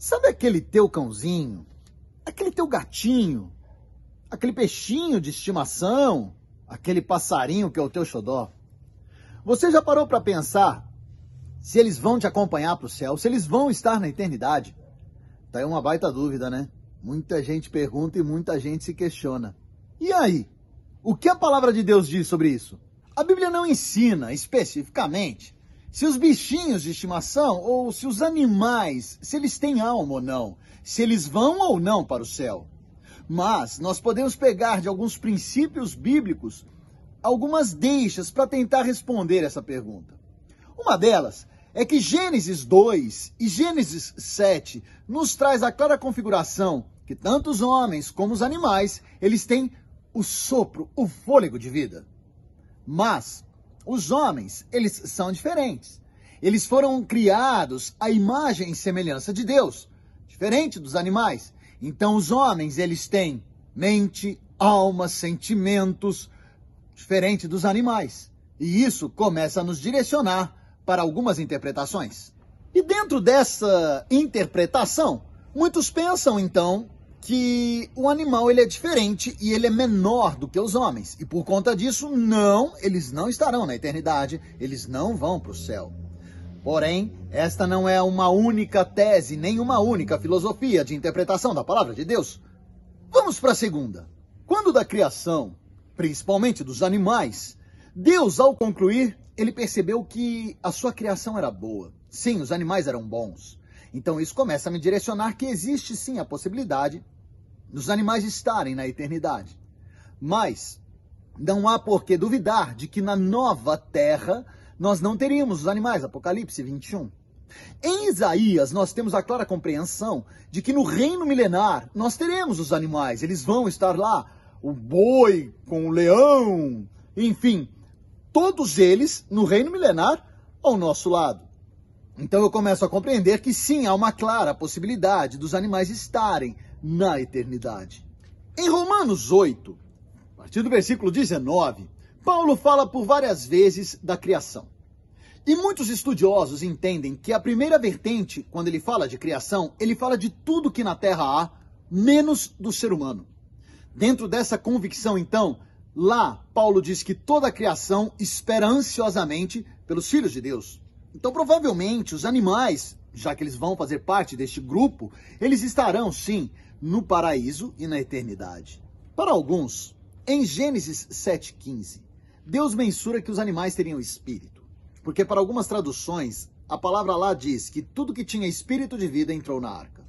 Sabe aquele teu cãozinho? Aquele teu gatinho? Aquele peixinho de estimação? Aquele passarinho que é o teu xodó? Você já parou para pensar se eles vão te acompanhar para o céu? Se eles vão estar na eternidade? Tá aí uma baita dúvida, né? Muita gente pergunta e muita gente se questiona. E aí? O que a palavra de Deus diz sobre isso? A Bíblia não ensina especificamente se os bichinhos de estimação ou se os animais, se eles têm alma ou não, se eles vão ou não para o céu. Mas nós podemos pegar de alguns princípios bíblicos algumas deixas para tentar responder essa pergunta. Uma delas é que Gênesis 2 e Gênesis 7 nos traz a clara configuração que tanto os homens como os animais, eles têm o sopro, o fôlego de vida. Mas os homens, eles são diferentes. Eles foram criados à imagem e semelhança de Deus, diferente dos animais. Então os homens, eles têm mente, alma, sentimentos, diferente dos animais. E isso começa a nos direcionar para algumas interpretações. E dentro dessa interpretação, muitos pensam então que o animal ele é diferente e ele é menor do que os homens. E por conta disso, não, eles não estarão na eternidade, eles não vão para o céu. Porém, esta não é uma única tese, nem uma única filosofia de interpretação da palavra de Deus. Vamos para a segunda. Quando da criação, principalmente dos animais, Deus, ao concluir, ele percebeu que a sua criação era boa. Sim, os animais eram bons. Então isso começa a me direcionar que existe sim a possibilidade dos animais estarem na eternidade. Mas não há por que duvidar de que na nova terra nós não teríamos os animais, Apocalipse 21. Em Isaías, nós temos a clara compreensão de que no reino milenar nós teremos os animais, eles vão estar lá, o boi com o leão, enfim, todos eles no reino milenar ao nosso lado. Então eu começo a compreender que sim, há uma clara possibilidade dos animais estarem na eternidade. Em Romanos 8, a partir do versículo 19, Paulo fala por várias vezes da criação. E muitos estudiosos entendem que a primeira vertente, quando ele fala de criação, ele fala de tudo que na terra há, menos do ser humano. Dentro dessa convicção, então, lá Paulo diz que toda a criação espera ansiosamente pelos filhos de Deus. Então, provavelmente, os animais, já que eles vão fazer parte deste grupo, eles estarão, sim, no paraíso e na eternidade. Para alguns, em Gênesis 7,15, Deus mensura que os animais teriam espírito. Porque, para algumas traduções, a palavra lá diz que tudo que tinha espírito de vida entrou na arca.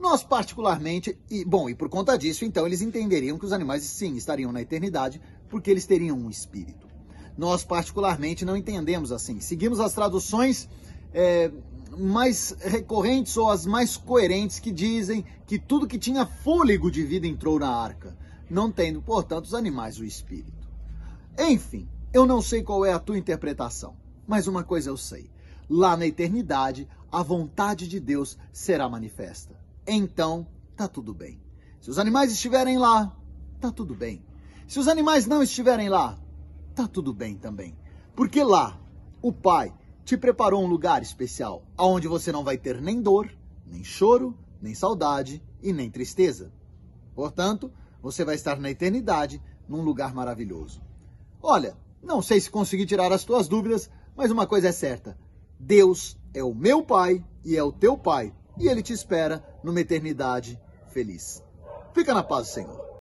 Nós, particularmente, e bom, e por conta disso, então, eles entenderiam que os animais, sim, estariam na eternidade, porque eles teriam um espírito nós particularmente não entendemos assim. Seguimos as traduções é, mais recorrentes ou as mais coerentes que dizem que tudo que tinha fôlego de vida entrou na arca, não tendo, portanto, os animais o espírito. Enfim, eu não sei qual é a tua interpretação, mas uma coisa eu sei: lá na eternidade, a vontade de Deus será manifesta. Então, tá tudo bem. Se os animais estiverem lá, tá tudo bem. Se os animais não estiverem lá, tá tudo bem também. Porque lá, o Pai te preparou um lugar especial, onde você não vai ter nem dor, nem choro, nem saudade e nem tristeza. Portanto, você vai estar na eternidade num lugar maravilhoso. Olha, não sei se consegui tirar as tuas dúvidas, mas uma coisa é certa: Deus é o meu Pai e é o teu Pai, e Ele te espera numa eternidade feliz. Fica na paz, Senhor.